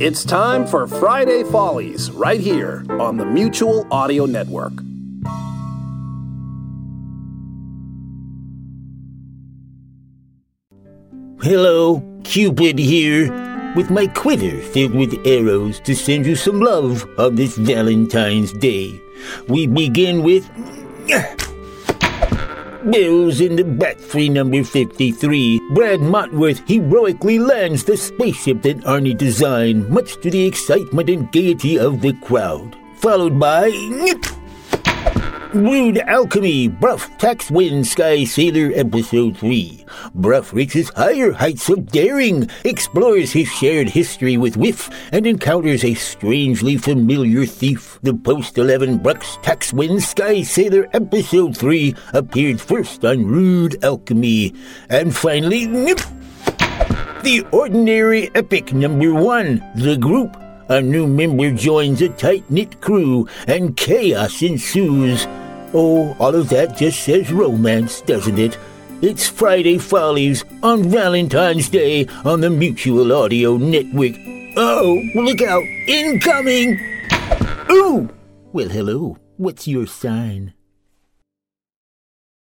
It's time for Friday Follies right here on the Mutual Audio Network. Hello, Cupid here, with my quiver filled with arrows to send you some love on this Valentine's Day. We begin with. Bells in the Batfry number 53. Brad Motworth heroically lands the spaceship that Arnie designed, much to the excitement and gaiety of the crowd. Followed by. Rude Alchemy, Bruff Tax Wind Sky Sailor Episode 3. Bruff reaches higher heights of daring, explores his shared history with Whiff, and encounters a strangely familiar thief. The Post 11 Brux Tax Wind Sky Sailor Episode 3 appeared first on Rude Alchemy. And finally, The Ordinary Epic Number 1, The Group. A new member joins a tight knit crew, and chaos ensues. Oh, all of that just says romance, doesn't it? It's Friday Follies on Valentine's Day on the Mutual Audio Network. Oh, look out! Incoming! Ooh! Well, hello. What's your sign?